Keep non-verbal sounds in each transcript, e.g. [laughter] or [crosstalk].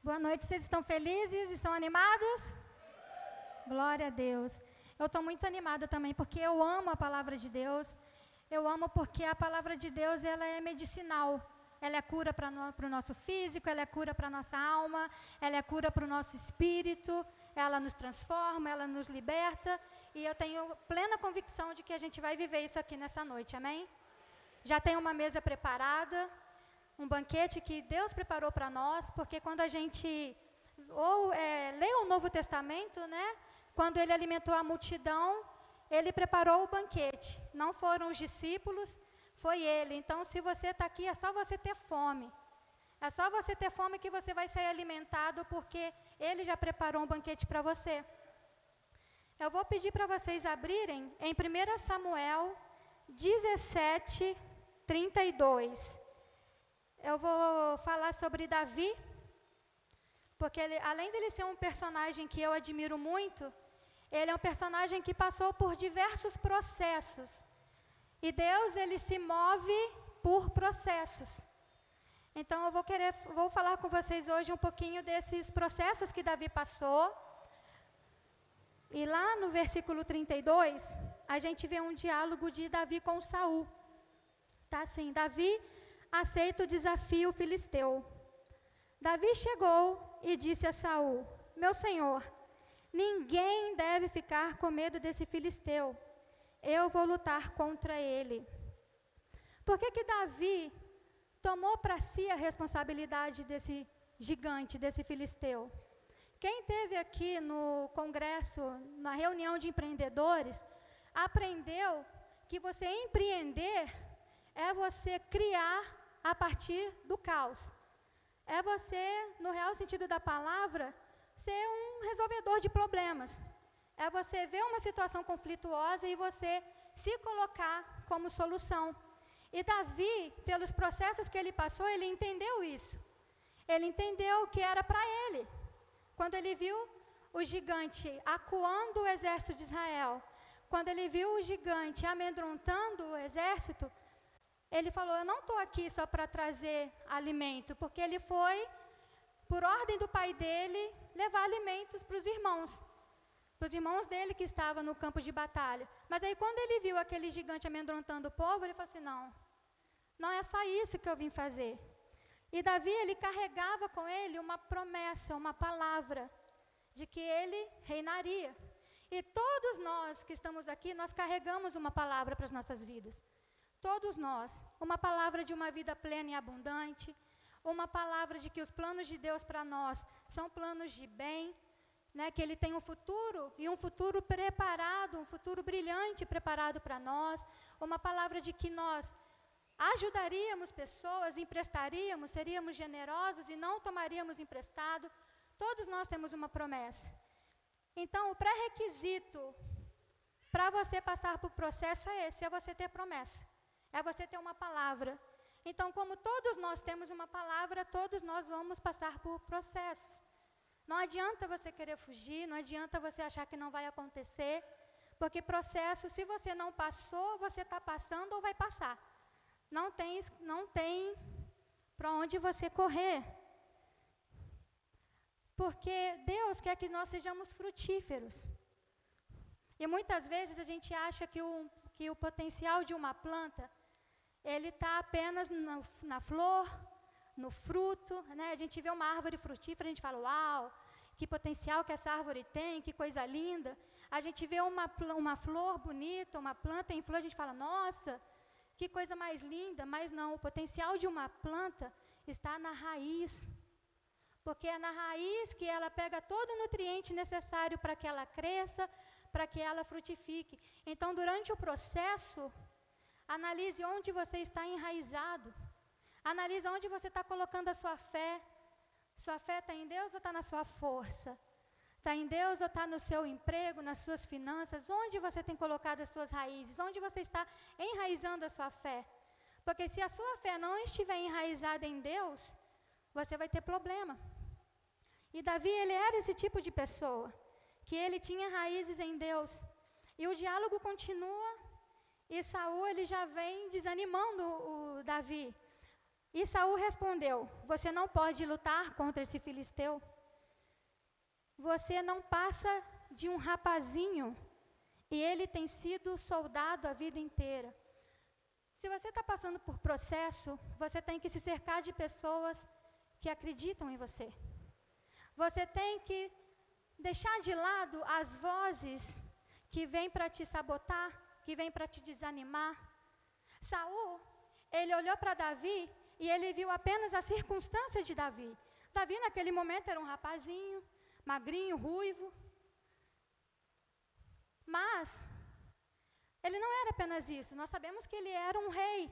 Boa noite, vocês estão felizes? Estão animados? Glória a Deus. Eu estou muito animada também, porque eu amo a palavra de Deus. Eu amo porque a palavra de Deus ela é medicinal. Ela é cura para no, o nosso físico, ela é cura para a nossa alma, ela é cura para o nosso espírito, ela nos transforma, ela nos liberta. E eu tenho plena convicção de que a gente vai viver isso aqui nessa noite, amém? Já tem uma mesa preparada, um banquete que Deus preparou para nós, porque quando a gente ou é, lê o Novo Testamento, né? Quando ele alimentou a multidão, ele preparou o banquete. Não foram os discípulos, foi ele. Então, se você está aqui, é só você ter fome. É só você ter fome que você vai ser alimentado, porque ele já preparou um banquete para você. Eu vou pedir para vocês abrirem em 1 Samuel 17, 32. Eu vou falar sobre Davi, porque ele, além dele ser um personagem que eu admiro muito, ele é um personagem que passou por diversos processos. E Deus, ele se move por processos. Então eu vou querer vou falar com vocês hoje um pouquinho desses processos que Davi passou. E lá no versículo 32, a gente vê um diálogo de Davi com Saul. Tá assim, Davi aceita o desafio filisteu. Davi chegou e disse a Saul: Meu senhor, Ninguém deve ficar com medo desse filisteu. Eu vou lutar contra ele. Por que que Davi tomou para si a responsabilidade desse gigante, desse filisteu? Quem teve aqui no congresso, na reunião de empreendedores, aprendeu que você empreender é você criar a partir do caos. É você, no real sentido da palavra, ser um resolvedor de problemas. É você ver uma situação conflituosa e você se colocar como solução. E Davi, pelos processos que ele passou, ele entendeu isso. Ele entendeu que era para ele. Quando ele viu o gigante acuando o exército de Israel, quando ele viu o gigante amedrontando o exército, ele falou: Eu não estou aqui só para trazer alimento, porque ele foi por ordem do pai dele, levar alimentos para os irmãos, para os irmãos dele que estavam no campo de batalha. Mas aí, quando ele viu aquele gigante amedrontando o povo, ele falou assim: não, não é só isso que eu vim fazer. E Davi, ele carregava com ele uma promessa, uma palavra, de que ele reinaria. E todos nós que estamos aqui, nós carregamos uma palavra para as nossas vidas. Todos nós. Uma palavra de uma vida plena e abundante uma palavra de que os planos de Deus para nós são planos de bem, né, que Ele tem um futuro e um futuro preparado, um futuro brilhante preparado para nós, uma palavra de que nós ajudaríamos pessoas, emprestaríamos, seríamos generosos e não tomaríamos emprestado. Todos nós temos uma promessa. Então, o pré-requisito para você passar por processo é esse: é você ter promessa, é você ter uma palavra. Então, como todos nós temos uma palavra, todos nós vamos passar por processos. Não adianta você querer fugir, não adianta você achar que não vai acontecer, porque processo, se você não passou, você está passando ou vai passar. Não tem, não tem para onde você correr. Porque Deus quer que nós sejamos frutíferos. E muitas vezes a gente acha que o, que o potencial de uma planta ele está apenas na, na, flor, no fruto. Né? A gente vê uma árvore frutífera, a gente fala, uau, que potencial que essa árvore tem, que coisa linda. A gente vê uma, uma flor bonita, uma planta em flor, a gente fala, nossa, que coisa mais linda. Mas não, o potencial de uma planta está na raiz. Porque é na raiz que ela pega todo o nutriente necessário para que ela cresça, para que ela frutifique. Então, durante o processo, Analise onde você está enraizado. Analise onde você está colocando a sua fé. Sua fé está em Deus ou está na sua força? Está em Deus ou está no seu emprego, nas suas finanças? Onde você tem colocado as suas raízes? Onde você está enraizando a sua fé? Porque se a sua fé não estiver enraizada em Deus, você vai ter problema. E Davi, ele era esse tipo de pessoa, que ele tinha raízes em Deus. E o diálogo continua e Saul ele já vem desanimando o Davi. E Saul respondeu: Você não pode lutar contra esse filisteu. Você não passa de um rapazinho e ele tem sido soldado a vida inteira. Se você está passando por processo, você tem que se cercar de pessoas que acreditam em você. Você tem que deixar de lado as vozes que vêm para te sabotar, que vêm para te desanimar. Saul, ele olhou para Davi e ele viu apenas a circunstância de Davi. Davi, naquele momento, era um rapazinho, magrinho, ruivo. Mas, ele não era apenas isso. Nós sabemos que ele era um rei.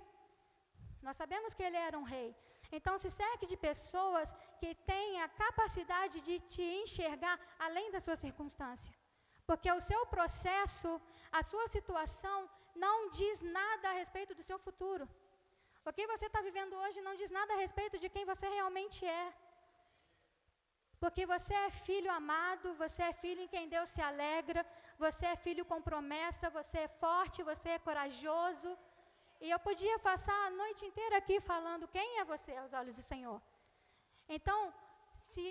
Nós sabemos que ele era um rei. Então, se cerque de pessoas que têm a capacidade de te enxergar além da sua circunstância. Porque o seu processo, a sua situação, não diz nada a respeito do seu futuro. O que você está vivendo hoje não diz nada a respeito de quem você realmente é. Porque você é filho amado, você é filho em quem Deus se alegra, você é filho com promessa, você é forte, você é corajoso. E eu podia passar a noite inteira aqui falando quem é você aos olhos do Senhor. Então, se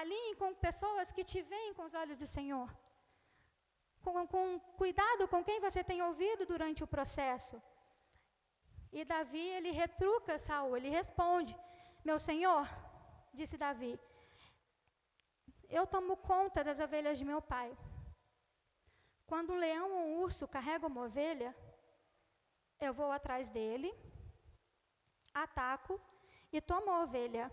alinhe com pessoas que te veem com os olhos do Senhor. Com, com cuidado com quem você tem ouvido durante o processo. E Davi, ele retruca Saul, ele responde: Meu senhor, disse Davi, eu tomo conta das ovelhas de meu pai. Quando um leão ou um urso carrega uma ovelha, eu vou atrás dele, ataco e tomo a ovelha.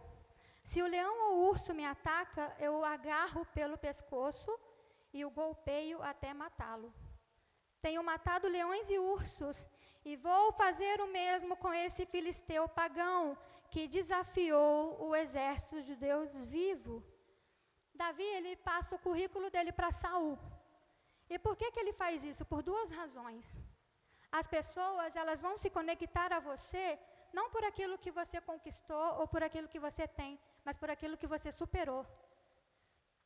Se o leão ou o urso me ataca, eu o agarro pelo pescoço e o golpeio até matá-lo. Tenho matado leões e ursos e vou fazer o mesmo com esse filisteu pagão que desafiou o exército de Deus vivo. Davi, ele passa o currículo dele para Saul. E por que, que ele faz isso? Por duas razões. As pessoas, elas vão se conectar a você não por aquilo que você conquistou ou por aquilo que você tem, mas por aquilo que você superou.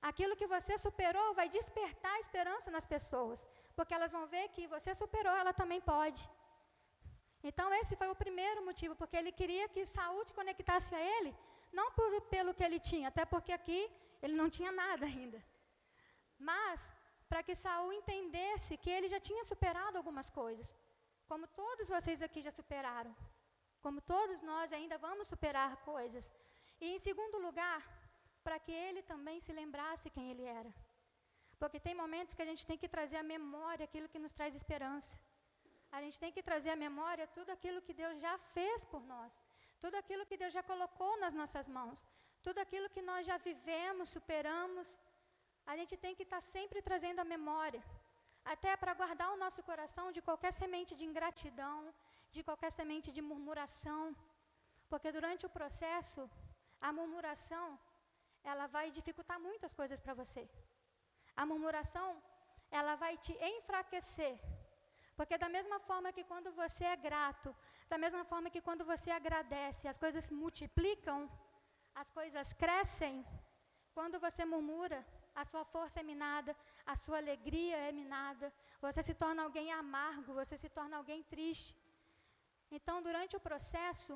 Aquilo que você superou vai despertar esperança nas pessoas, porque elas vão ver que você superou, ela também pode. Então esse foi o primeiro motivo, porque ele queria que Saul se conectasse a ele, não por, pelo que ele tinha, até porque aqui ele não tinha nada ainda. Mas para que Saul entendesse que ele já tinha superado algumas coisas, como todos vocês aqui já superaram, como todos nós ainda vamos superar coisas. E em segundo lugar, para que ele também se lembrasse quem ele era. Porque tem momentos que a gente tem que trazer à memória aquilo que nos traz esperança. A gente tem que trazer à memória tudo aquilo que Deus já fez por nós, tudo aquilo que Deus já colocou nas nossas mãos, tudo aquilo que nós já vivemos, superamos. A gente tem que estar sempre trazendo a memória, até para guardar o nosso coração de qualquer semente de ingratidão, de qualquer semente de murmuração, porque durante o processo, a murmuração, ela vai dificultar muitas coisas para você. A murmuração, ela vai te enfraquecer, porque da mesma forma que quando você é grato, da mesma forma que quando você agradece, as coisas multiplicam, as coisas crescem, quando você murmura, a sua força é minada, a sua alegria é minada, você se torna alguém amargo, você se torna alguém triste. Então, durante o processo,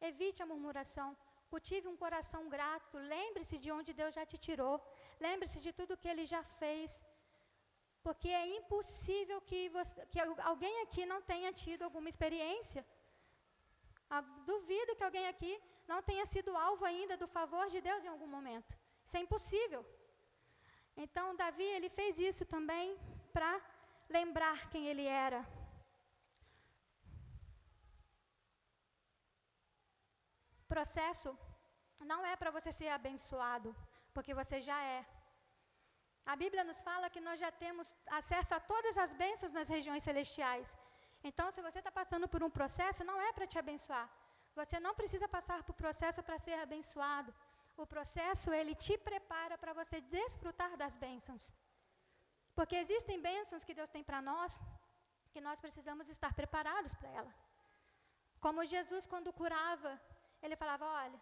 evite a murmuração, cultive um coração grato, lembre-se de onde Deus já te tirou, lembre-se de tudo que Ele já fez, porque é impossível que, você, que alguém aqui não tenha tido alguma experiência. Ah, duvido que alguém aqui não tenha sido alvo ainda do favor de Deus em algum momento. Isso é impossível. Então, Davi, ele fez isso também para lembrar quem ele era. Processo não é para você ser abençoado, porque você já é. A Bíblia nos fala que nós já temos acesso a todas as bênçãos nas regiões celestiais. Então, se você está passando por um processo, não é para te abençoar. Você não precisa passar por processo para ser abençoado. O processo, ele te prepara para você desfrutar das bênçãos. Porque existem bênçãos que Deus tem para nós, que nós precisamos estar preparados para ela. Como Jesus, quando curava, ele falava: Olha,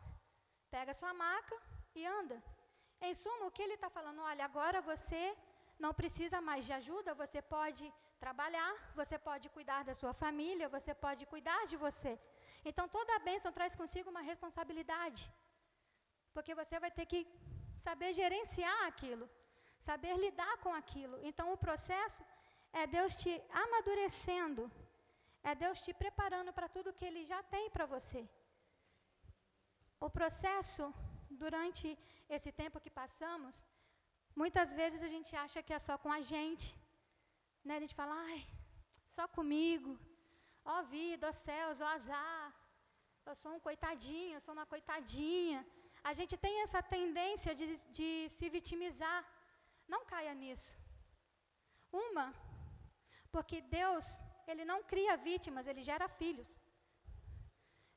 pega sua maca e anda. Em suma, o que ele está falando? Olha, agora você não precisa mais de ajuda, você pode trabalhar, você pode cuidar da sua família, você pode cuidar de você. Então toda a bênção traz consigo uma responsabilidade. Porque você vai ter que saber gerenciar aquilo, saber lidar com aquilo. Então o processo é Deus te amadurecendo, é Deus te preparando para tudo que Ele já tem para você. O processo, durante esse tempo que passamos, muitas vezes a gente acha que é só com a gente. Né? A gente fala, ai, só comigo. Ó vida, ó céus, ó azar. Eu sou um coitadinho, eu sou uma coitadinha. A gente tem essa tendência de, de se vitimizar. Não caia nisso. Uma, porque Deus, Ele não cria vítimas, Ele gera filhos.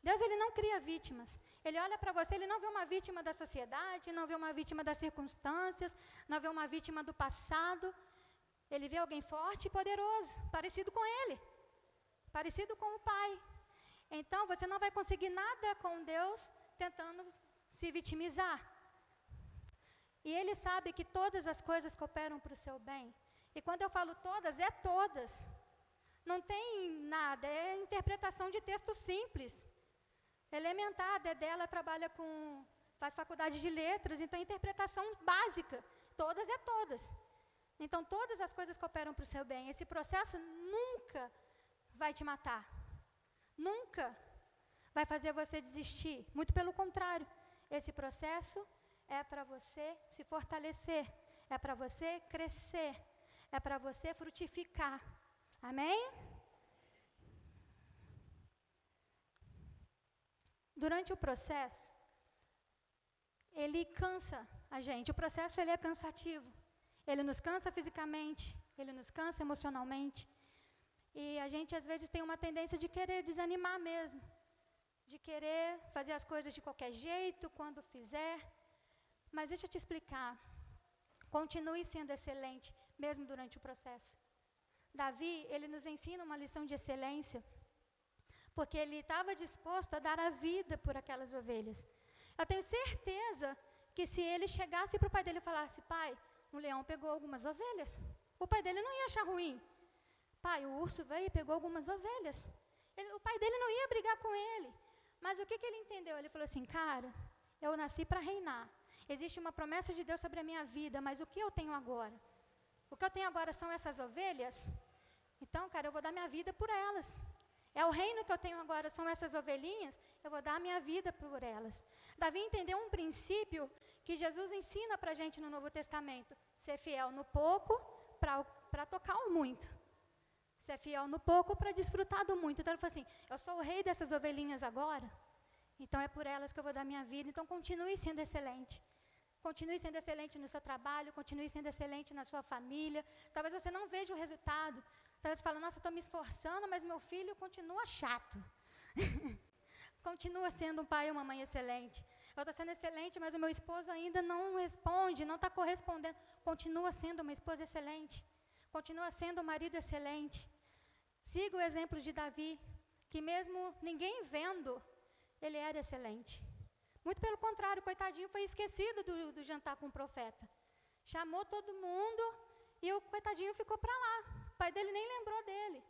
Deus ele não cria vítimas. Ele olha para você, ele não vê uma vítima da sociedade, não vê uma vítima das circunstâncias, não vê uma vítima do passado. Ele vê alguém forte e poderoso, parecido com ele, parecido com o Pai. Então você não vai conseguir nada com Deus tentando se vitimizar. E ele sabe que todas as coisas cooperam para o seu bem. E quando eu falo todas, é todas. Não tem nada, é interpretação de texto simples. Elementar, a dela trabalha com. faz faculdade de letras, então interpretação básica. Todas é todas. Então todas as coisas cooperam para o seu bem. Esse processo nunca vai te matar. Nunca vai fazer você desistir. Muito pelo contrário. Esse processo é para você se fortalecer, é para você crescer, é para você frutificar. Amém? Durante o processo, ele cansa a gente. O processo ele é cansativo. Ele nos cansa fisicamente, ele nos cansa emocionalmente. E a gente às vezes tem uma tendência de querer desanimar mesmo, de querer fazer as coisas de qualquer jeito, quando fizer. Mas deixa eu te explicar. Continue sendo excelente, mesmo durante o processo. Davi, ele nos ensina uma lição de excelência porque ele estava disposto a dar a vida por aquelas ovelhas. Eu tenho certeza que se ele chegasse para o pai dele e falasse: Pai, um leão pegou algumas ovelhas, o pai dele não ia achar ruim. Pai, o urso veio e pegou algumas ovelhas. Ele, o pai dele não ia brigar com ele. Mas o que, que ele entendeu? Ele falou assim: Cara, eu nasci para reinar. Existe uma promessa de Deus sobre a minha vida, mas o que eu tenho agora? O que eu tenho agora são essas ovelhas? Então, cara, eu vou dar minha vida por elas. É o reino que eu tenho agora, são essas ovelhinhas, eu vou dar a minha vida por elas. Davi entendeu um princípio que Jesus ensina para a gente no Novo Testamento: ser fiel no pouco para tocar o muito. Ser fiel no pouco para desfrutar do muito. Então ele falou assim: eu sou o rei dessas ovelhinhas agora, então é por elas que eu vou dar minha vida. Então continue sendo excelente. Continue sendo excelente no seu trabalho, continue sendo excelente na sua família. Talvez você não veja o resultado, Talvez você fala, nossa, estou me esforçando, mas meu filho continua chato. [laughs] continua sendo um pai e uma mãe excelente. Eu estou sendo excelente, mas o meu esposo ainda não responde, não está correspondendo. Continua sendo uma esposa excelente. Continua sendo um marido excelente. Siga o exemplo de Davi, que mesmo ninguém vendo, ele era excelente. Muito pelo contrário, coitadinho foi esquecido do, do jantar com o profeta. Chamou todo mundo e o coitadinho ficou para lá pai dele nem lembrou dele.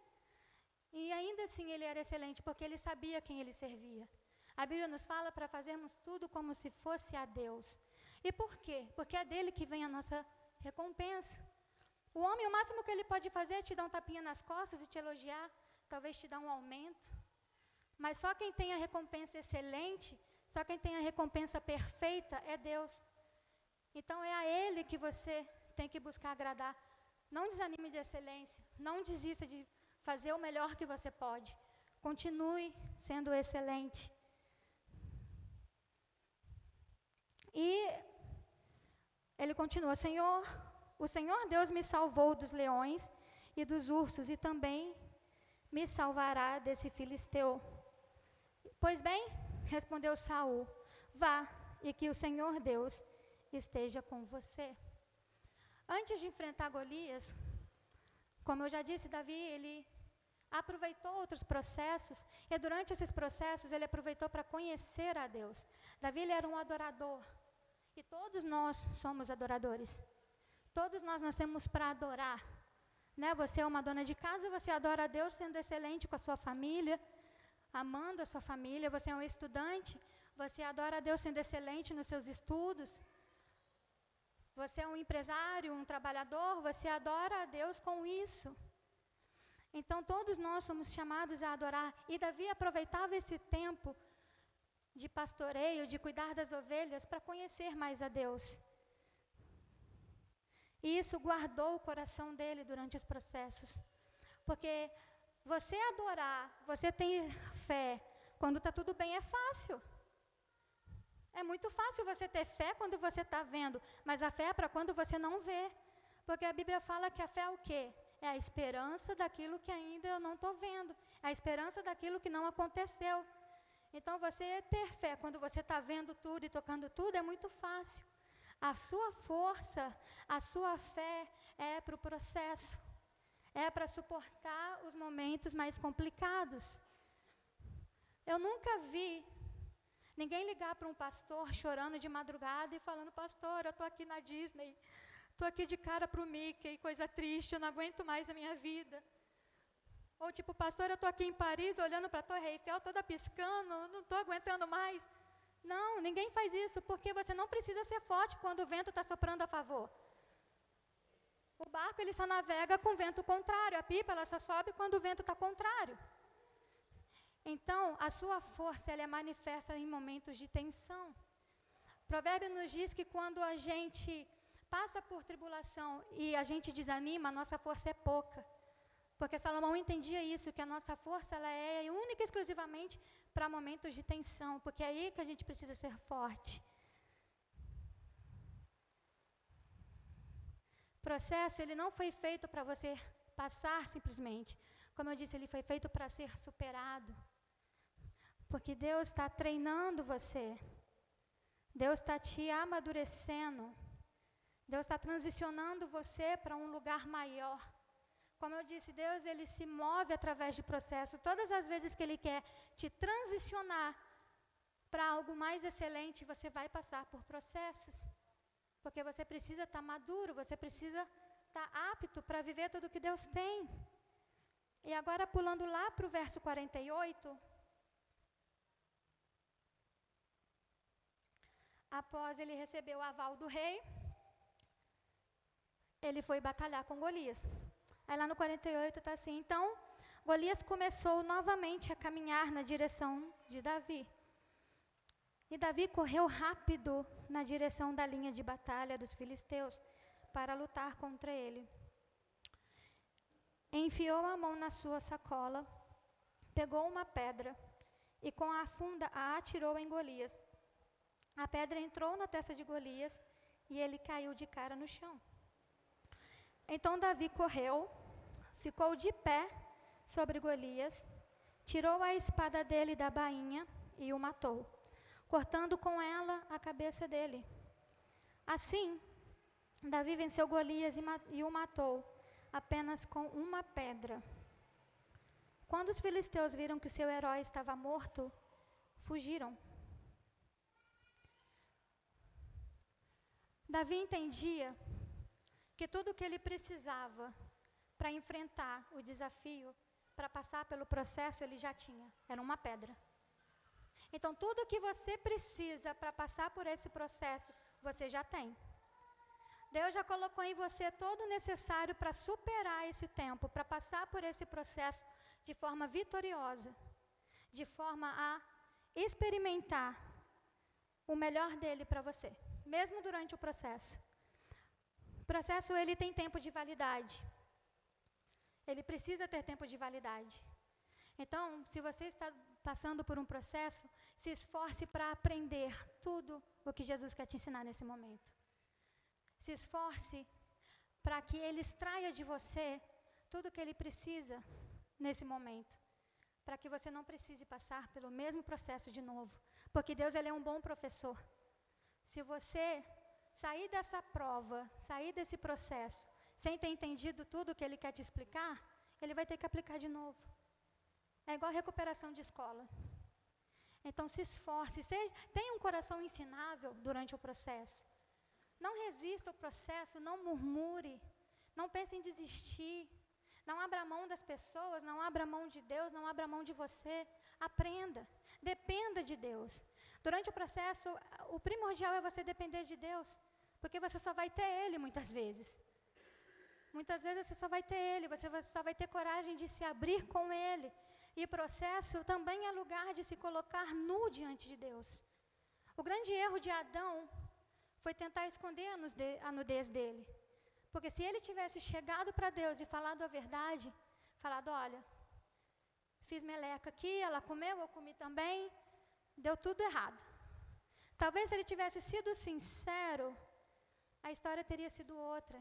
E ainda assim ele era excelente, porque ele sabia quem ele servia. A Bíblia nos fala para fazermos tudo como se fosse a Deus. E por quê? Porque é dele que vem a nossa recompensa. O homem, o máximo que ele pode fazer é te dar um tapinha nas costas e te elogiar, talvez te dar um aumento. Mas só quem tem a recompensa excelente, só quem tem a recompensa perfeita é Deus. Então é a Ele que você tem que buscar agradar. Não desanime de excelência. Não desista de fazer o melhor que você pode. Continue sendo excelente. E ele continua: Senhor, o Senhor Deus me salvou dos leões e dos ursos e também me salvará desse filisteu. Pois bem, respondeu Saul: Vá e que o Senhor Deus esteja com você. Antes de enfrentar Golias, como eu já disse, Davi, ele aproveitou outros processos, e durante esses processos ele aproveitou para conhecer a Deus. Davi ele era um adorador, e todos nós somos adoradores. Todos nós nascemos para adorar. Né? Você é uma dona de casa, você adora a Deus sendo excelente com a sua família. amando a sua família, você é um estudante, você adora a Deus sendo excelente nos seus estudos. Você é um empresário, um trabalhador, você adora a Deus com isso. Então todos nós somos chamados a adorar. E Davi aproveitava esse tempo de pastoreio, de cuidar das ovelhas, para conhecer mais a Deus. E isso guardou o coração dele durante os processos. Porque você adorar, você ter fé, quando está tudo bem, é fácil. É muito fácil você ter fé quando você está vendo, mas a fé é para quando você não vê. Porque a Bíblia fala que a fé é o quê? É a esperança daquilo que ainda eu não estou vendo. É a esperança daquilo que não aconteceu. Então, você ter fé quando você está vendo tudo e tocando tudo é muito fácil. A sua força, a sua fé é para o processo. É para suportar os momentos mais complicados. Eu nunca vi Ninguém ligar para um pastor chorando de madrugada e falando, pastor, eu estou aqui na Disney, estou aqui de cara para o Mickey, coisa triste, eu não aguento mais a minha vida. Ou tipo, pastor, eu estou aqui em Paris olhando para a Torre Eiffel toda piscando, não estou aguentando mais. Não, ninguém faz isso, porque você não precisa ser forte quando o vento está soprando a favor. O barco ele só navega com vento contrário, a pipa ela só sobe quando o vento está contrário. Então, a sua força ela é manifesta em momentos de tensão. Provérbio nos diz que quando a gente passa por tribulação e a gente desanima, a nossa força é pouca. Porque Salomão entendia isso, que a nossa força ela é única e exclusivamente para momentos de tensão, porque é aí que a gente precisa ser forte. O processo ele não foi feito para você passar simplesmente. Como eu disse, ele foi feito para ser superado. Porque Deus está treinando você. Deus está te amadurecendo. Deus está transicionando você para um lugar maior. Como eu disse, Deus ele se move através de processo. Todas as vezes que Ele quer te transicionar para algo mais excelente, você vai passar por processos. Porque você precisa estar tá maduro, você precisa estar tá apto para viver tudo que Deus tem. E agora, pulando lá para o verso 48, após ele receber o aval do rei, ele foi batalhar com Golias. Aí lá no 48 está assim: então Golias começou novamente a caminhar na direção de Davi. E Davi correu rápido na direção da linha de batalha dos filisteus para lutar contra ele. Enfiou a mão na sua sacola, pegou uma pedra e com a funda a atirou em Golias. A pedra entrou na testa de Golias e ele caiu de cara no chão. Então Davi correu, ficou de pé sobre Golias, tirou a espada dele da bainha e o matou, cortando com ela a cabeça dele. Assim, Davi venceu Golias e, e o matou apenas com uma pedra. Quando os filisteus viram que seu herói estava morto, fugiram. Davi entendia que tudo o que ele precisava para enfrentar o desafio, para passar pelo processo, ele já tinha. Era uma pedra. Então, tudo que você precisa para passar por esse processo, você já tem. Deus já colocou em você todo o necessário para superar esse tempo, para passar por esse processo de forma vitoriosa, de forma a experimentar o melhor dele para você mesmo durante o processo. O processo ele tem tempo de validade. Ele precisa ter tempo de validade. Então, se você está passando por um processo, se esforce para aprender tudo o que Jesus quer te ensinar nesse momento. Se esforce para que Ele extraia de você tudo o que Ele precisa nesse momento. Para que você não precise passar pelo mesmo processo de novo. Porque Deus ele é um bom professor. Se você sair dessa prova, sair desse processo, sem ter entendido tudo que ele quer te explicar, ele vai ter que aplicar de novo. É igual recuperação de escola. Então se esforce, seja, tenha um coração ensinável durante o processo. Não resista ao processo, não murmure, não pense em desistir, Não abra mão das pessoas, não abra mão de Deus, não abra mão de você. Aprenda, dependa de Deus. Durante o processo, o primordial é você depender de Deus, porque você só vai ter Ele muitas vezes. Muitas vezes você só vai ter Ele, você só vai ter coragem de se abrir com Ele. E processo também é lugar de se colocar nu diante de Deus. O grande erro de Adão foi tentar esconder a nudez dele. Porque se ele tivesse chegado para Deus e falado a verdade, falado: olha, fiz meleca aqui, ela comeu, eu comi também, deu tudo errado. Talvez se ele tivesse sido sincero, a história teria sido outra.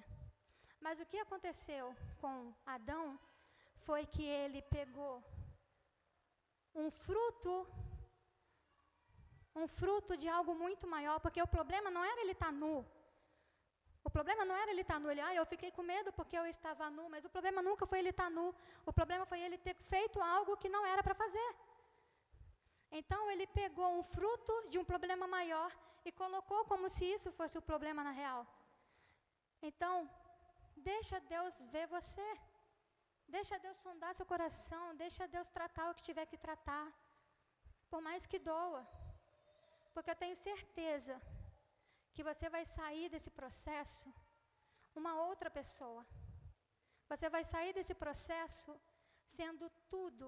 Mas o que aconteceu com Adão foi que ele pegou um fruto, um fruto de algo muito maior, porque o problema não era ele estar tá nu. O problema não era ele estar tá nu, ele, ah, eu fiquei com medo porque eu estava nu, mas o problema nunca foi ele estar tá nu. O problema foi ele ter feito algo que não era para fazer. Então ele pegou um fruto de um problema maior e colocou como se isso fosse o problema na real. Então, deixa Deus ver você. Deixa Deus sondar seu coração, deixa Deus tratar o que tiver que tratar. Por mais que doa. Porque eu tenho certeza que você vai sair desse processo uma outra pessoa. Você vai sair desse processo sendo tudo,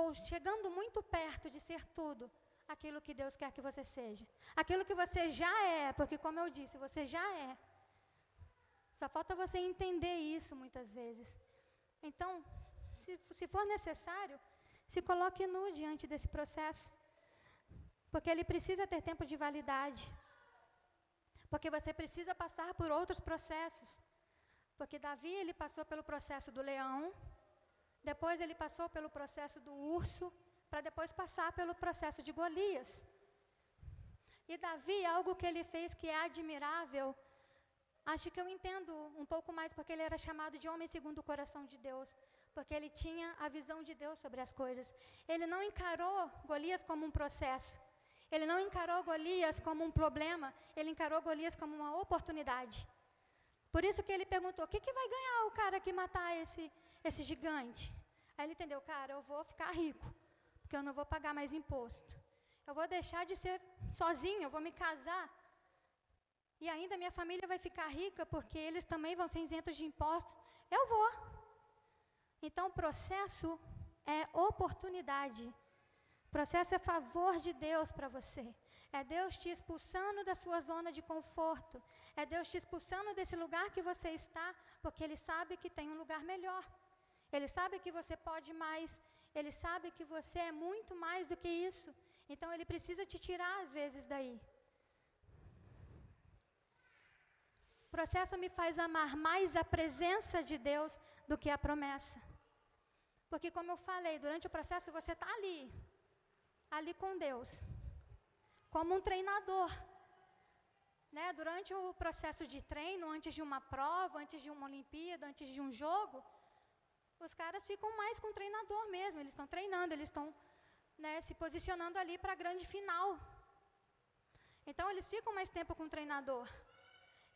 ou chegando muito perto de ser tudo aquilo que Deus quer que você seja. Aquilo que você já é, porque, como eu disse, você já é. Só falta você entender isso muitas vezes. Então, se, se for necessário, se coloque nu diante desse processo. Porque ele precisa ter tempo de validade. Porque você precisa passar por outros processos. Porque Davi ele passou pelo processo do leão, depois ele passou pelo processo do urso, para depois passar pelo processo de Golias. E Davi, algo que ele fez que é admirável, acho que eu entendo um pouco mais porque ele era chamado de homem segundo o coração de Deus, porque ele tinha a visão de Deus sobre as coisas. Ele não encarou Golias como um processo, ele não encarou Golias como um problema, ele encarou Golias como uma oportunidade. Por isso que ele perguntou: o que, que vai ganhar o cara que matar esse, esse gigante? Aí ele entendeu: cara, eu vou ficar rico, porque eu não vou pagar mais imposto. Eu vou deixar de ser sozinho, eu vou me casar. E ainda minha família vai ficar rica, porque eles também vão ser isentos de impostos. Eu vou. Então, o processo é oportunidade. Processo é favor de Deus para você. É Deus te expulsando da sua zona de conforto. É Deus te expulsando desse lugar que você está, porque Ele sabe que tem um lugar melhor. Ele sabe que você pode mais. Ele sabe que você é muito mais do que isso. Então Ele precisa te tirar às vezes daí. O processo me faz amar mais a presença de Deus do que a promessa. Porque, como eu falei, durante o processo você está ali, ali com Deus, como um treinador. Né? Durante o processo de treino, antes de uma prova, antes de uma Olimpíada, antes de um jogo, os caras ficam mais com o treinador mesmo, eles estão treinando, eles estão né, se posicionando ali para a grande final. Então, eles ficam mais tempo com o treinador.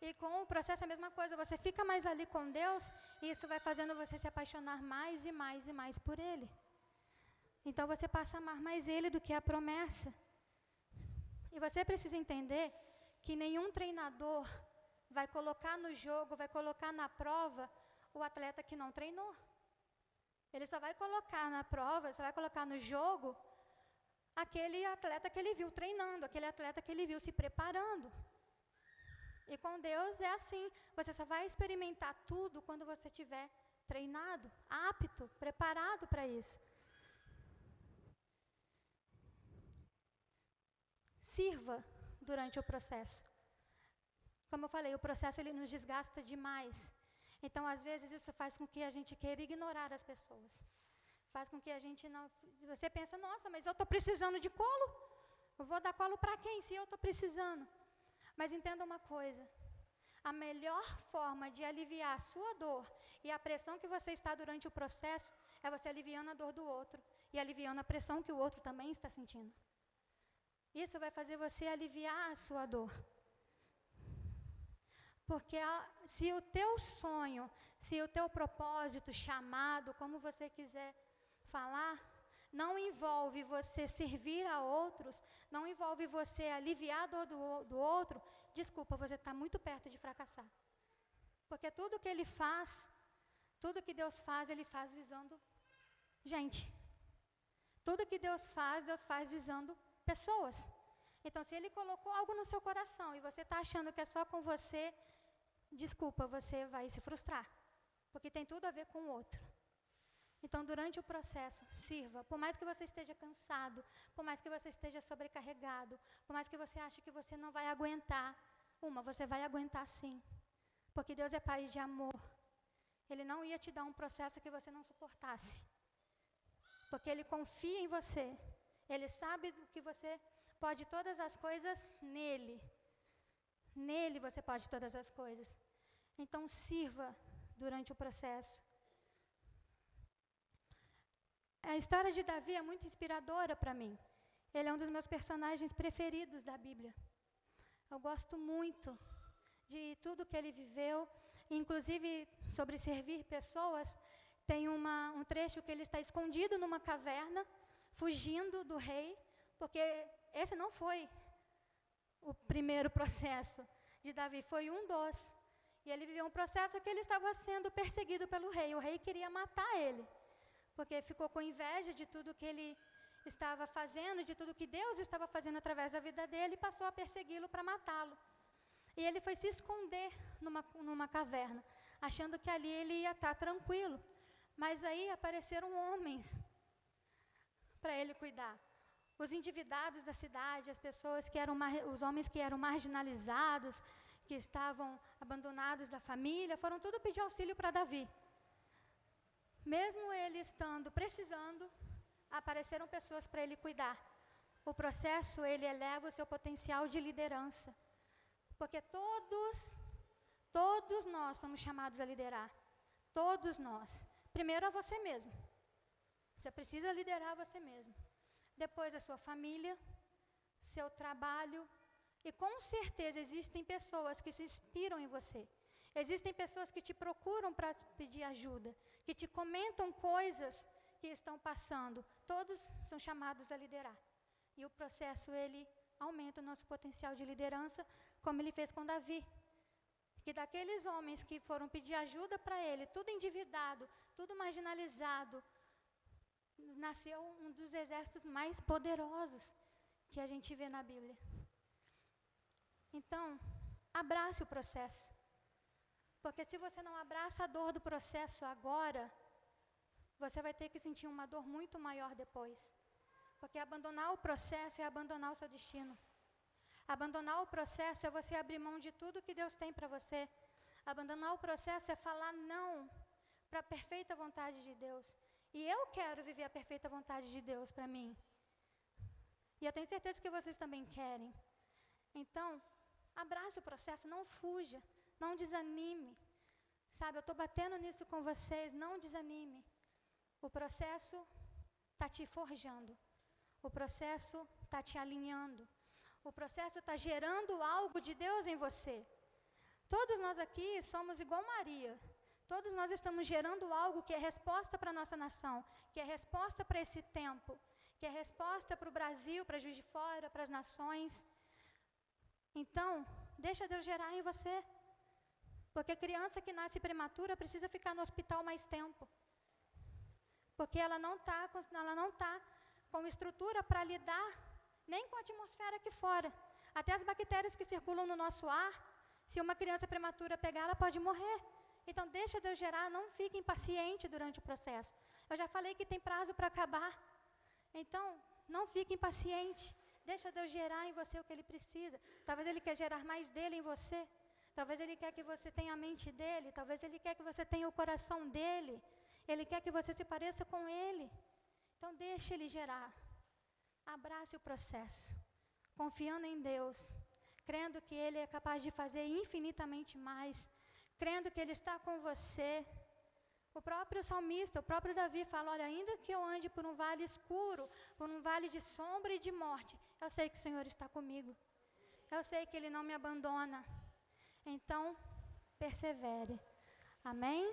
E com o processo é a mesma coisa, você fica mais ali com Deus, e isso vai fazendo você se apaixonar mais e mais e mais por Ele. Então você passa a amar mais ele do que a promessa. E você precisa entender que nenhum treinador vai colocar no jogo, vai colocar na prova o atleta que não treinou. Ele só vai colocar na prova, só vai colocar no jogo aquele atleta que ele viu treinando, aquele atleta que ele viu se preparando. E com Deus é assim, você só vai experimentar tudo quando você estiver treinado, apto, preparado para isso. Sirva durante o processo. Como eu falei, o processo ele nos desgasta demais. Então, às vezes, isso faz com que a gente queira ignorar as pessoas. Faz com que a gente não. Você pensa, nossa, mas eu estou precisando de colo. Eu vou dar colo para quem se eu estou precisando? Mas entenda uma coisa: a melhor forma de aliviar a sua dor e a pressão que você está durante o processo é você aliviando a dor do outro e aliviando a pressão que o outro também está sentindo. Isso vai fazer você aliviar a sua dor. Porque se o teu sonho, se o teu propósito, chamado, como você quiser falar, não envolve você servir a outros, não envolve você aliviar a dor do, do outro, desculpa, você está muito perto de fracassar. Porque tudo que ele faz, tudo que Deus faz, ele faz visando gente. Tudo que Deus faz, Deus faz visando pessoas. Então, se Ele colocou algo no seu coração e você está achando que é só com você, desculpa, você vai se frustrar. Porque tem tudo a ver com o outro. Então, durante o processo, sirva. Por mais que você esteja cansado, por mais que você esteja sobrecarregado, por mais que você ache que você não vai aguentar, uma, você vai aguentar sim. Porque Deus é Pai de amor. Ele não ia te dar um processo que você não suportasse. Porque Ele confia em você. Ele sabe que você pode todas as coisas nele. Nele você pode todas as coisas. Então sirva durante o processo. A história de Davi é muito inspiradora para mim. Ele é um dos meus personagens preferidos da Bíblia. Eu gosto muito de tudo que ele viveu, inclusive sobre servir pessoas. Tem uma, um trecho que ele está escondido numa caverna, fugindo do rei, porque esse não foi o primeiro [laughs] processo de Davi, foi um dos. E ele viveu um processo que ele estava sendo perseguido pelo rei. O rei queria matar ele, porque ficou com inveja de tudo que ele estava fazendo, de tudo que Deus estava fazendo através da vida dele, e passou a persegui-lo para matá-lo. E ele foi se esconder numa, numa caverna, achando que ali ele ia estar tranquilo. Mas aí apareceram homens para ele cuidar. Os endividados da cidade, as pessoas que eram os homens que eram marginalizados, que estavam abandonados da família, foram tudo pedir auxílio para Davi. Mesmo ele estando precisando, apareceram pessoas para ele cuidar. O processo ele eleva o seu potencial de liderança. Porque todos, todos nós somos chamados a liderar. Todos nós. Primeiro a você mesmo. Você precisa liderar você mesmo. Depois a sua família, seu trabalho. E com certeza existem pessoas que se inspiram em você. Existem pessoas que te procuram para pedir ajuda, que te comentam coisas que estão passando. Todos são chamados a liderar. E o processo ele aumenta o nosso potencial de liderança, como ele fez com Davi. Que daqueles homens que foram pedir ajuda para ele, tudo endividado, tudo marginalizado, nasceu um dos exércitos mais poderosos que a gente vê na Bíblia. Então, abrace o processo. Porque se você não abraça a dor do processo agora, você vai ter que sentir uma dor muito maior depois. Porque abandonar o processo é abandonar o seu destino. Abandonar o processo é você abrir mão de tudo que Deus tem para você. Abandonar o processo é falar não para a perfeita vontade de Deus. E eu quero viver a perfeita vontade de Deus para mim. E eu tenho certeza que vocês também querem. Então, abrace o processo, não fuja, não desanime. Sabe, eu estou batendo nisso com vocês, não desanime. O processo está te forjando. O processo está te alinhando. O processo está gerando algo de Deus em você. Todos nós aqui somos igual Maria. Todos nós estamos gerando algo que é resposta para a nossa nação, que é resposta para esse tempo, que é resposta para o Brasil, para Juiz de Fora, para as nações. Então, deixa Deus gerar em você. Porque criança que nasce prematura precisa ficar no hospital mais tempo. Porque ela não está ela não tá com estrutura para lidar nem com a atmosfera aqui fora. Até as bactérias que circulam no nosso ar, se uma criança prematura pegar, ela pode morrer. Então, deixa Deus gerar, não fique impaciente durante o processo. Eu já falei que tem prazo para acabar. Então, não fique impaciente. Deixa Deus gerar em você o que Ele precisa. Talvez Ele quer gerar mais dele em você. Talvez Ele quer que você tenha a mente dele. Talvez Ele quer que você tenha o coração dele. Ele quer que você se pareça com Ele. Então, deixe Ele gerar. Abrace o processo, confiando em Deus, crendo que Ele é capaz de fazer infinitamente mais, crendo que Ele está com você. O próprio salmista, o próprio Davi fala: Olha, ainda que eu ande por um vale escuro, por um vale de sombra e de morte, eu sei que o Senhor está comigo. Eu sei que Ele não me abandona. Então, persevere. Amém?